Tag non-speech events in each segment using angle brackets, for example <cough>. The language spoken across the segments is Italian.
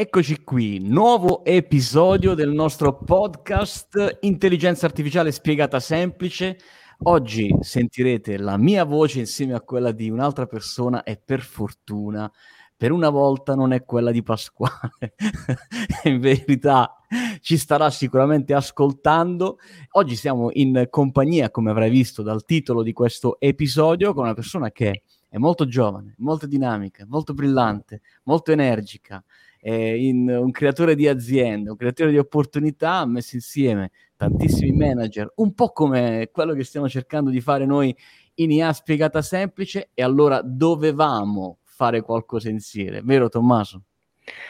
Eccoci qui, nuovo episodio del nostro podcast Intelligenza Artificiale Spiegata Semplice. Oggi sentirete la mia voce insieme a quella di un'altra persona e per fortuna, per una volta non è quella di Pasquale. <laughs> in verità ci starà sicuramente ascoltando. Oggi siamo in compagnia, come avrai visto dal titolo di questo episodio, con una persona che è molto giovane, molto dinamica, molto brillante, molto energica eh, in un creatore di aziende, un creatore di opportunità, ha messo insieme tantissimi manager, un po' come quello che stiamo cercando di fare noi in IA spiegata semplice, e allora dovevamo fare qualcosa insieme, vero Tommaso?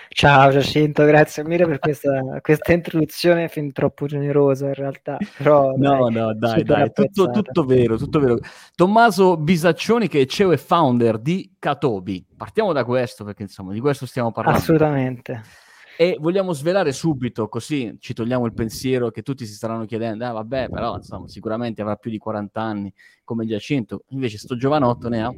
Ciao Giacinto, grazie mille per questa, questa, introduzione fin troppo generosa in realtà. Però, no, dai, no, dai, dai, tutto, tutto, vero, tutto vero. Tommaso Bisaccioni che è CEO e founder di Katobi. Partiamo da questo perché insomma di questo stiamo parlando. Assolutamente. E vogliamo svelare subito, così ci togliamo il pensiero che tutti si staranno chiedendo, ah vabbè, però insomma sicuramente avrà più di 40 anni come Giacinto, invece sto giovanotto ne ha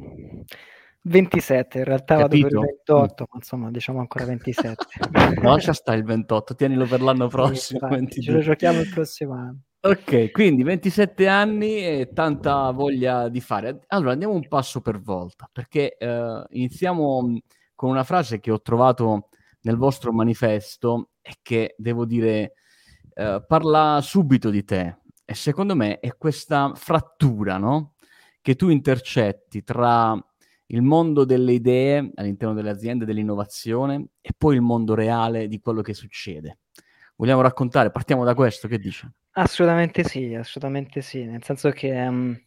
27, in realtà Capito? vado per il 28, ma insomma diciamo ancora 27. <laughs> no, c'è sta il 28, tienilo per l'anno <laughs> prossimo. Sì, ce lo giochiamo il prossimo anno. Ok, quindi 27 anni e tanta voglia di fare. Allora andiamo un passo per volta, perché eh, iniziamo con una frase che ho trovato nel vostro manifesto e che devo dire eh, parla subito di te. E secondo me è questa frattura, no? Che tu intercetti tra il mondo delle idee all'interno delle aziende, dell'innovazione e poi il mondo reale di quello che succede. Vogliamo raccontare? Partiamo da questo, che dici? Assolutamente sì, assolutamente sì, nel senso che um,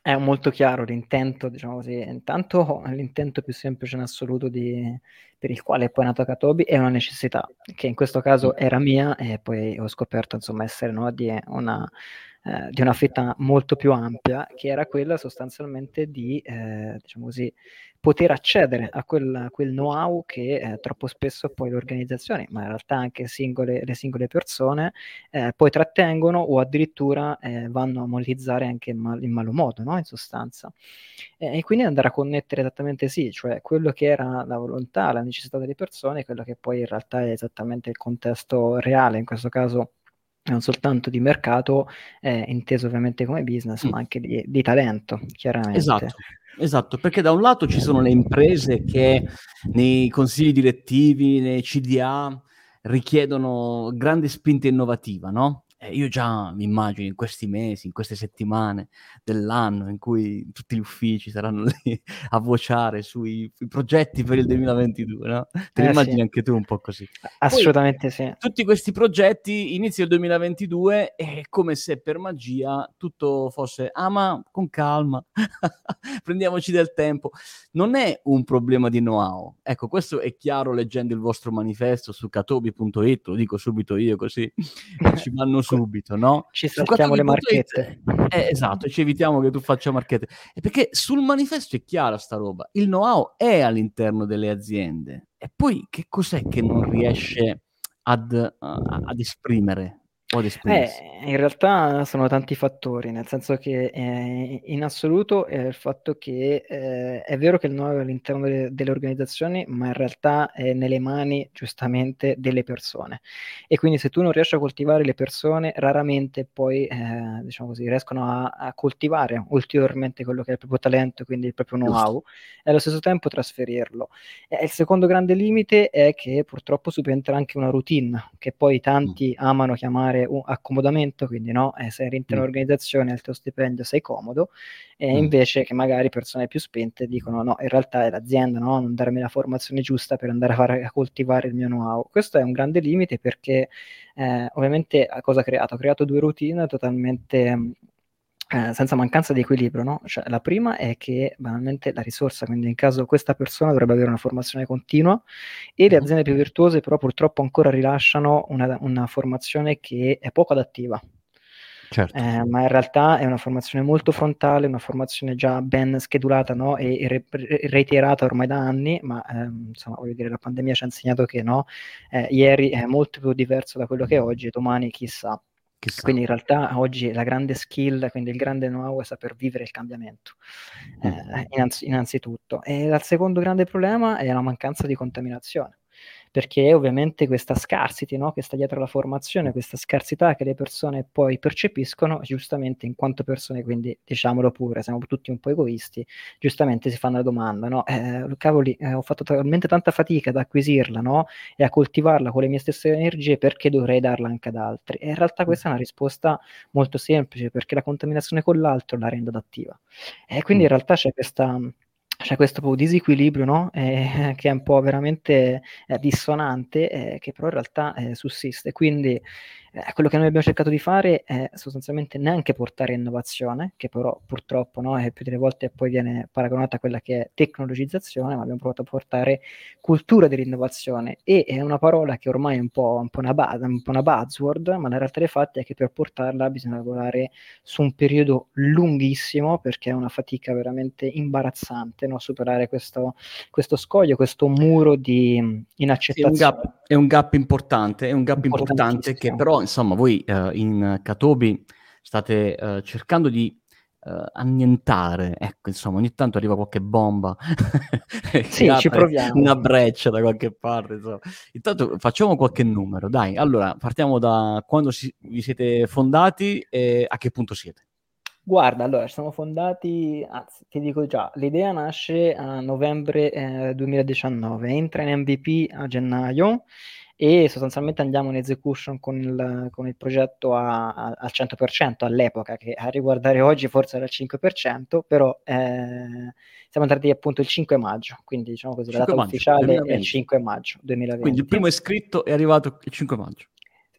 è molto chiaro l'intento, diciamo così, intanto l'intento più semplice in assoluto di, per il quale è poi nato Katobi è una necessità, che in questo caso era mia e poi ho scoperto insomma essere no, di una eh, di una fetta molto più ampia, che era quella sostanzialmente di, eh, diciamo così, poter accedere a quel, quel know-how che eh, troppo spesso poi le organizzazioni, ma in realtà anche singole, le singole persone, eh, poi trattengono o addirittura eh, vanno a monetizzare anche in, mal- in malo modo, no? in sostanza. e quindi andare a connettere esattamente sì, cioè quello che era la volontà, la necessità delle persone, quello che poi in realtà è esattamente il contesto reale, in questo caso non soltanto di mercato, eh, inteso ovviamente come business, mm. ma anche di, di, talento, chiaramente. Esatto. Esatto, perché da un lato ci sono le imprese che nei consigli direttivi, nei CDA richiedono grande spinta innovativa, no? Eh, io già mi immagino in questi mesi, in queste settimane dell'anno in cui tutti gli uffici saranno <laughs> lì a vociare sui progetti per il 2022, no? Te eh, immagini sì. anche tu un po' così. Assolutamente Poi, sì. Tutti questi progetti inizio il 2022 è come se per magia tutto fosse, ah ma con calma, <laughs> prendiamoci del tempo. Non è un problema di know-how. Ecco, questo è chiaro leggendo il vostro manifesto su katobi.it, lo dico subito io così <laughs> ci vanno subito, no? Ci saltiamo le marchette. Eh, esatto, ci evitiamo che tu faccia marchette. E perché sul manifesto è chiara sta roba, il know-how è all'interno delle aziende. E poi che cos'è che non riesce ad, uh, ad esprimere eh, in realtà sono tanti fattori, nel senso che eh, in assoluto è il fatto che eh, è vero che il know è all'interno delle, delle, organizzazioni, ma in realtà è nelle mani giustamente delle persone. E quindi se tu non riesci a coltivare le persone, raramente poi, eh, diciamo così, riescono a, a, coltivare ulteriormente quello che è il proprio talento, quindi il proprio know-how, e allo stesso tempo trasferirlo. E il secondo grande limite è che purtroppo subentra anche una routine, che poi tanti mm. amano chiamare fare un accomodamento, quindi no, eh, sei all'interno dell'organizzazione, al tuo stipendio sei comodo, e mm. invece che magari persone più spente dicono no, in realtà è l'azienda, no, non darmi la formazione giusta per andare a, fare, a coltivare il mio know-how. Questo è un grande limite perché eh, ovviamente cosa ha creato? Ha creato due routine totalmente eh, senza mancanza di equilibrio, no? Cioè, la prima è che banalmente la risorsa, quindi in caso questa persona dovrebbe avere una formazione continua e le aziende più virtuose però purtroppo ancora rilasciano una, una formazione che è poco adattiva. Certo. Eh, ma in realtà è una formazione molto frontale, una formazione già ben schedulata no? e, e re- reiterata ormai da anni, ma ehm, insomma, voglio dire, la pandemia ci ha insegnato che no? eh, ieri è molto più diverso da quello che è oggi e domani chissà. Chissà. Quindi in realtà oggi la grande skill, quindi il grande know-how è saper vivere il cambiamento, eh, innanz- innanzitutto. E il secondo grande problema è la mancanza di contaminazione. Perché ovviamente questa scarsity no? che sta dietro la formazione, questa scarsità che le persone poi percepiscono, giustamente in quanto persone, quindi diciamolo pure, siamo tutti un po' egoisti, giustamente si fanno la domanda, no? Eh, cavoli, eh, ho fatto talmente tanta fatica ad acquisirla no? e a coltivarla con le mie stesse energie, perché dovrei darla anche ad altri? E in realtà questa è una risposta molto semplice, perché la contaminazione con l'altro la rende adattiva. E quindi in realtà c'è questa c'è questo disequilibrio, no? Eh, <laughs> che è un po' veramente eh, dissonante, eh, che però in realtà eh, sussiste. Quindi eh, quello che noi abbiamo cercato di fare è sostanzialmente neanche portare innovazione, che però purtroppo no, più delle volte poi viene paragonata a quella che è tecnologizzazione, ma abbiamo provato a portare cultura dell'innovazione e è una parola che ormai è un po', un po una, buzz, un po una buzzword, ma la realtà dei fatti è che per portarla bisogna lavorare su un periodo lunghissimo perché è una fatica veramente imbarazzante no? superare questo, questo, scoglio, questo muro di inaccettazione. Sì, è, un gap, è un gap importante, è un gap importante che però insomma, voi uh, in Katobi state uh, cercando di uh, annientare, ecco, insomma, ogni tanto arriva qualche bomba, <laughs> sì, ci proviamo. una breccia da qualche parte, insomma. Intanto facciamo qualche numero, dai. Allora, partiamo da quando si, vi siete fondati e a che punto siete? Guarda, allora, siamo fondati, anzi, ti dico già, l'idea nasce a novembre eh, 2019, entra in MVP a gennaio e sostanzialmente andiamo in execution con il, con il progetto a, a, al 100% all'epoca, che a riguardare oggi forse era il 5%, però eh, siamo andati appunto il 5 maggio, quindi diciamo così, la data maggio, ufficiale 2020. è il 5 maggio 2020. Quindi il primo iscritto è arrivato il 5 maggio.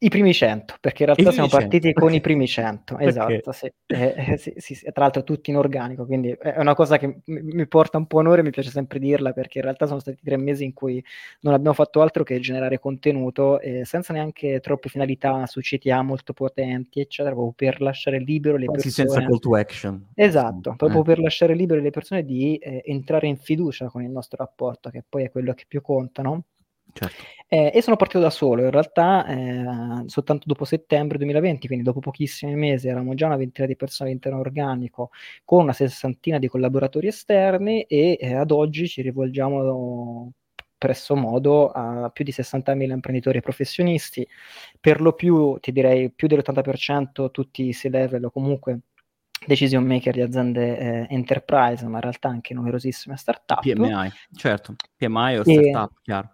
I primi 100, perché in realtà siamo 100. partiti con i primi <laughs> 100, esatto, sì. Eh, eh, sì, sì, tra l'altro tutti in organico, quindi è una cosa che mi, mi porta un po' onore, mi piace sempre dirla, perché in realtà sono stati tre mesi in cui non abbiamo fatto altro che generare contenuto, eh, senza neanche troppe finalità su CTA molto potenti, eccetera, proprio per lasciare libero le Quasi persone... senza call to action. Esatto, proprio eh. per lasciare libero le persone di eh, entrare in fiducia con il nostro rapporto, che poi è quello che più conta, no? Certo. Eh, e sono partito da solo, in realtà eh, soltanto dopo settembre 2020, quindi dopo pochissimi mesi, eravamo già una ventina di persone all'interno organico con una sessantina di collaboratori esterni e eh, ad oggi ci rivolgiamo presso modo a più di 60.000 imprenditori e professionisti, per lo più ti direi più dell'80% tutti C-level o comunque decision maker di aziende eh, enterprise, ma in realtà anche numerosissime startup. PMI, certo, PMI o startup, e, chiaro.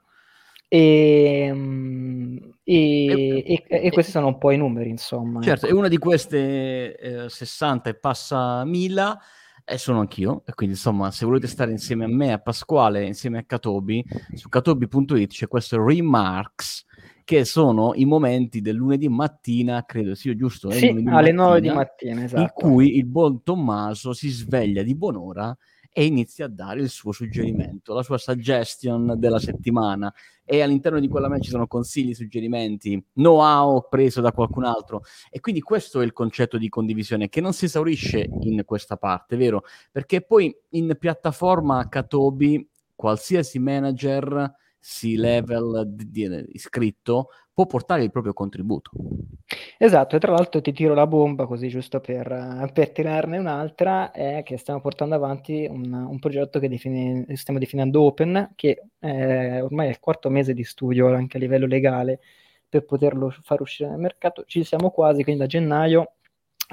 Ehm, e, e, e, e, questi sono un po' i numeri, insomma. Certo, ecco. e una di queste eh, 60 e passa mila e sono anch'io, e quindi insomma se volete stare insieme a me, a Pasquale, insieme a Katobi, su katobi.it c'è questo Remarks, che sono i momenti del lunedì mattina, credo sia giusto, sì, alle 9 di mattina, esatto. in cui il buon Tommaso si sveglia di buon'ora e inizia a dare il suo suggerimento, la sua suggestion della settimana. E all'interno di quella mail ci sono consigli, suggerimenti, know-how preso da qualcun altro. E quindi questo è il concetto di condivisione che non si esaurisce in questa parte, vero? Perché poi in piattaforma Katobi qualsiasi manager C-level iscritto può portare il proprio contributo. Esatto, e tra l'altro ti tiro la bomba così giusto per, per tirarne un'altra, è che stiamo portando avanti un, un progetto che defini, stiamo definendo Open, che è, ormai è il quarto mese di studio anche a livello legale per poterlo far uscire nel mercato. Ci siamo quasi, quindi da gennaio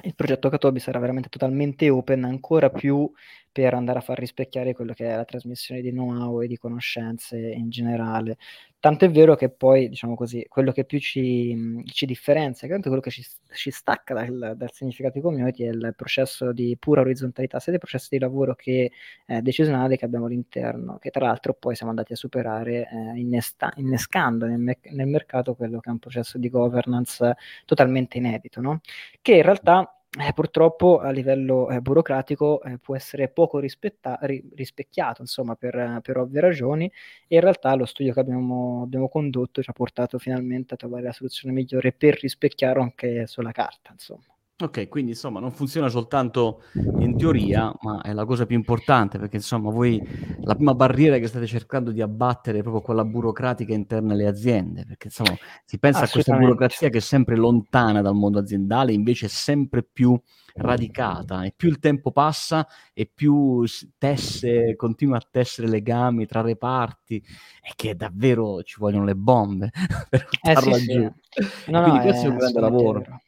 il progetto Katobi sarà veramente totalmente open, ancora più per andare a far rispecchiare quello che è la trasmissione di know-how e di conoscenze in generale. Tanto è vero che poi, diciamo così, quello che più ci, ci differenzia, che quello che ci, ci stacca dal, dal, significato di community è il processo di pura orizzontalità, sia dei processi di lavoro che eh, decisionali che abbiamo all'interno, che tra l'altro poi siamo andati a superare eh, innesta- innescando nel, me- nel mercato quello che è un processo di governance totalmente inedito, no? che in realtà eh, purtroppo a livello eh, burocratico eh, può essere poco rispetta- ri- rispecchiato, insomma, per, per, ovvie ragioni, e in realtà lo studio che abbiamo, abbiamo, condotto ci ha portato finalmente a trovare la soluzione migliore per rispecchiarlo anche sulla carta, insomma. Ok, quindi insomma non funziona soltanto in teoria, ma è la cosa più importante perché insomma voi la prima barriera che state cercando di abbattere è proprio quella burocratica interna alle aziende, perché insomma si pensa a questa burocrazia che è sempre lontana dal mondo aziendale, invece è sempre più radicata e più il tempo passa e più tesse, continua a tessere legami tra reparti e che davvero ci vogliono le bombe <laughs> per buttarla eh, sì, giù. Sì. No, quindi no, questo è un grande lavoro. Vero.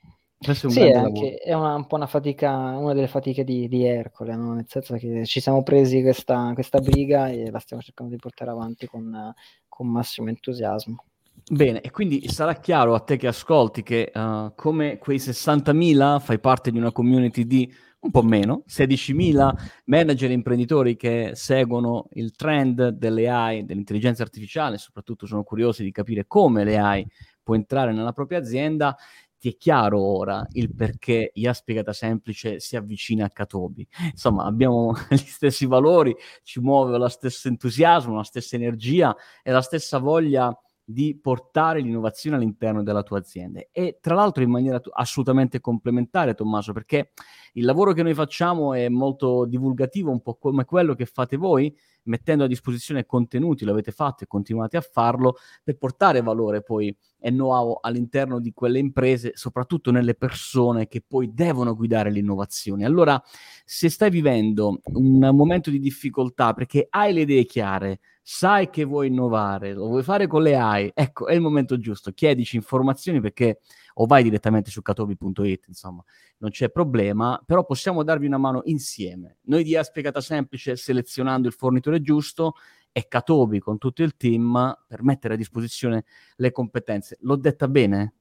Questo è un sì, è, anche, è una, un po' una fatica, una delle fatiche di, di Ercole, no? nel senso che ci siamo presi questa, questa, briga e la stiamo cercando di portare avanti con, con, massimo entusiasmo. Bene, e quindi sarà chiaro a te che ascolti che uh, come quei 60.000 fai parte di una community di un po' meno, 16.000 manager e imprenditori che seguono il trend delle AI, dell'intelligenza artificiale, soprattutto sono curiosi di capire come le AI può entrare nella propria azienda ti è chiaro ora il perché Ia Spiegata Semplice si avvicina a Katobi. Insomma, abbiamo <laughs> gli stessi valori, ci muove lo stesso entusiasmo, la stessa energia e la stessa voglia di portare l'innovazione all'interno della tua azienda. E tra l'altro in maniera assolutamente complementare, Tommaso, perché il lavoro che noi facciamo è molto divulgativo, un po' come quello che fate voi, mettendo a disposizione contenuti, lo avete fatto e continuate a farlo, per portare valore poi e know-how all'interno di quelle imprese, soprattutto nelle persone che poi devono guidare l'innovazione. Allora, se stai vivendo un momento di difficoltà perché hai le idee chiare, sai che vuoi innovare, lo vuoi fare con le AI, ecco, è il momento giusto. Chiedici informazioni perché o vai direttamente su catobi.it, insomma, non c'è problema, però possiamo darvi una mano insieme. Noi di A Spiegata Semplice selezionando il fornitore giusto e Catobi con tutto il team per mettere a disposizione le competenze. L'ho detta bene?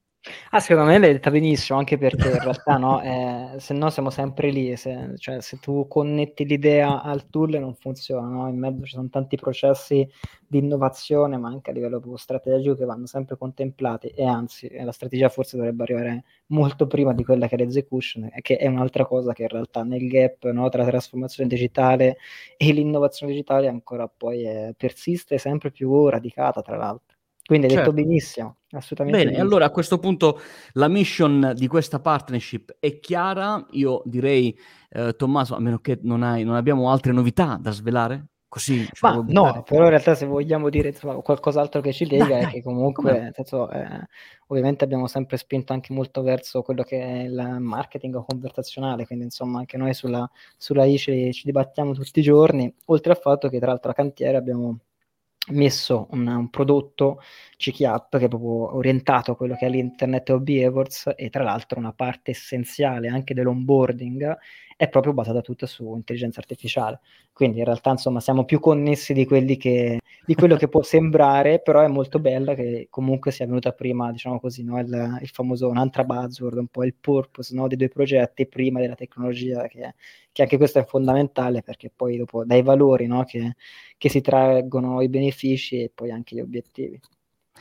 Ah, secondo me l'hai detta benissimo, anche perché in realtà no, <laughs> eh, se no siamo sempre lì, se, cioè se tu connetti l'idea al tool non funziona, no? in mezzo ci sono tanti processi di innovazione, ma anche a livello strategico che vanno sempre contemplati e anzi eh, la strategia forse dovrebbe arrivare molto prima di quella che è l'execution, che è un'altra cosa che in realtà nel gap no, tra la trasformazione digitale e l'innovazione digitale ancora poi è, persiste sempre più radicata tra l'altro. Quindi hai certo. detto benissimo, assolutamente. Bene, benissimo. allora a questo punto la mission di questa partnership è chiara. Io direi, eh, Tommaso, a meno che non, hai, non abbiamo altre novità da svelare, così Ma no, però in realtà se vogliamo dire insomma, qualcos'altro che ci lega è che comunque nel senso, eh, ovviamente abbiamo sempre spinto anche molto verso quello che è il marketing conversazionale, quindi insomma anche noi sulla, sulla I ci, ci dibattiamo tutti i giorni, oltre al fatto che tra l'altro a Cantiere abbiamo messo un, un prodotto CKIAP che è proprio orientato a quello che è l'Internet of Behaviors e tra l'altro una parte essenziale anche dell'onboarding è proprio basata tutta su intelligenza artificiale. Quindi in realtà insomma siamo più connessi di, che, di quello che può sembrare, però è molto bella che comunque sia venuta prima, diciamo così, no? il, il, famoso, un'altra buzzword, un po' il purpose no? dei due progetti prima della tecnologia, che, che, anche questo è fondamentale perché poi dopo dai valori no? che, che si traggono i benefici e poi anche gli obiettivi.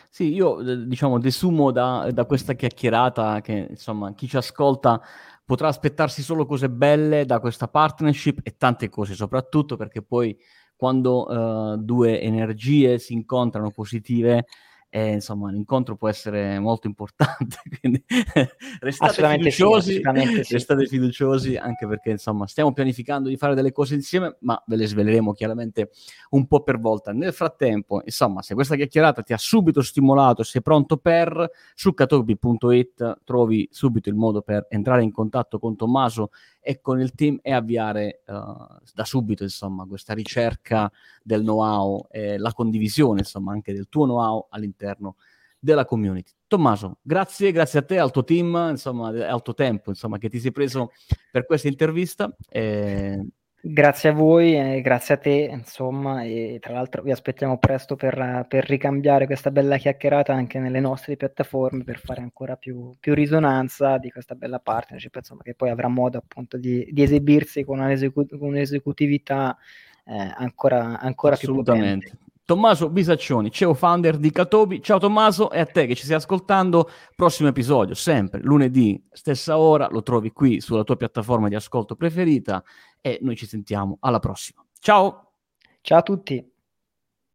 Sì, io diciamo desumo da, da, questa chiacchierata che insomma chi ci ascolta potrà aspettarsi solo cose belle da questa partnership e tante cose, soprattutto perché poi quando uh, due energie si incontrano positive e insomma l'incontro può essere molto importante, <laughs> quindi restate fiduciosi, sì, restate fiduciosi anche perché insomma stiamo pianificando di fare delle cose insieme, ma ve le sveleremo chiaramente un po' per volta. Nel frattempo, insomma, se questa chiacchierata ti ha subito stimolato, sei pronto per, su katobi.it trovi subito il modo per entrare in contatto con Tommaso e con il team e avviare uh, da subito insomma questa ricerca del know-how e la condivisione insomma anche del tuo know-how all'interno della community. Tommaso, grazie, grazie a te, al tuo team, insomma, al tuo tempo, insomma, che ti sei preso per questa intervista. E Grazie a voi, e grazie a te, insomma, e tra l'altro vi aspettiamo presto per, per, ricambiare questa bella chiacchierata anche nelle nostre piattaforme per fare ancora più, più risonanza di questa bella partnership, insomma, che poi avrà modo appunto di, di esibirsi con, un'esecu- con un'esecutività eh, ancora, ancora più potente. Tommaso Bisaccioni, CEO founder di Catobi. Ciao Tommaso e a te che ci stai ascoltando. Prossimo episodio, sempre lunedì, stessa ora, lo trovi qui sulla tua piattaforma di ascolto preferita e noi ci sentiamo alla prossima. Ciao! Ciao a tutti!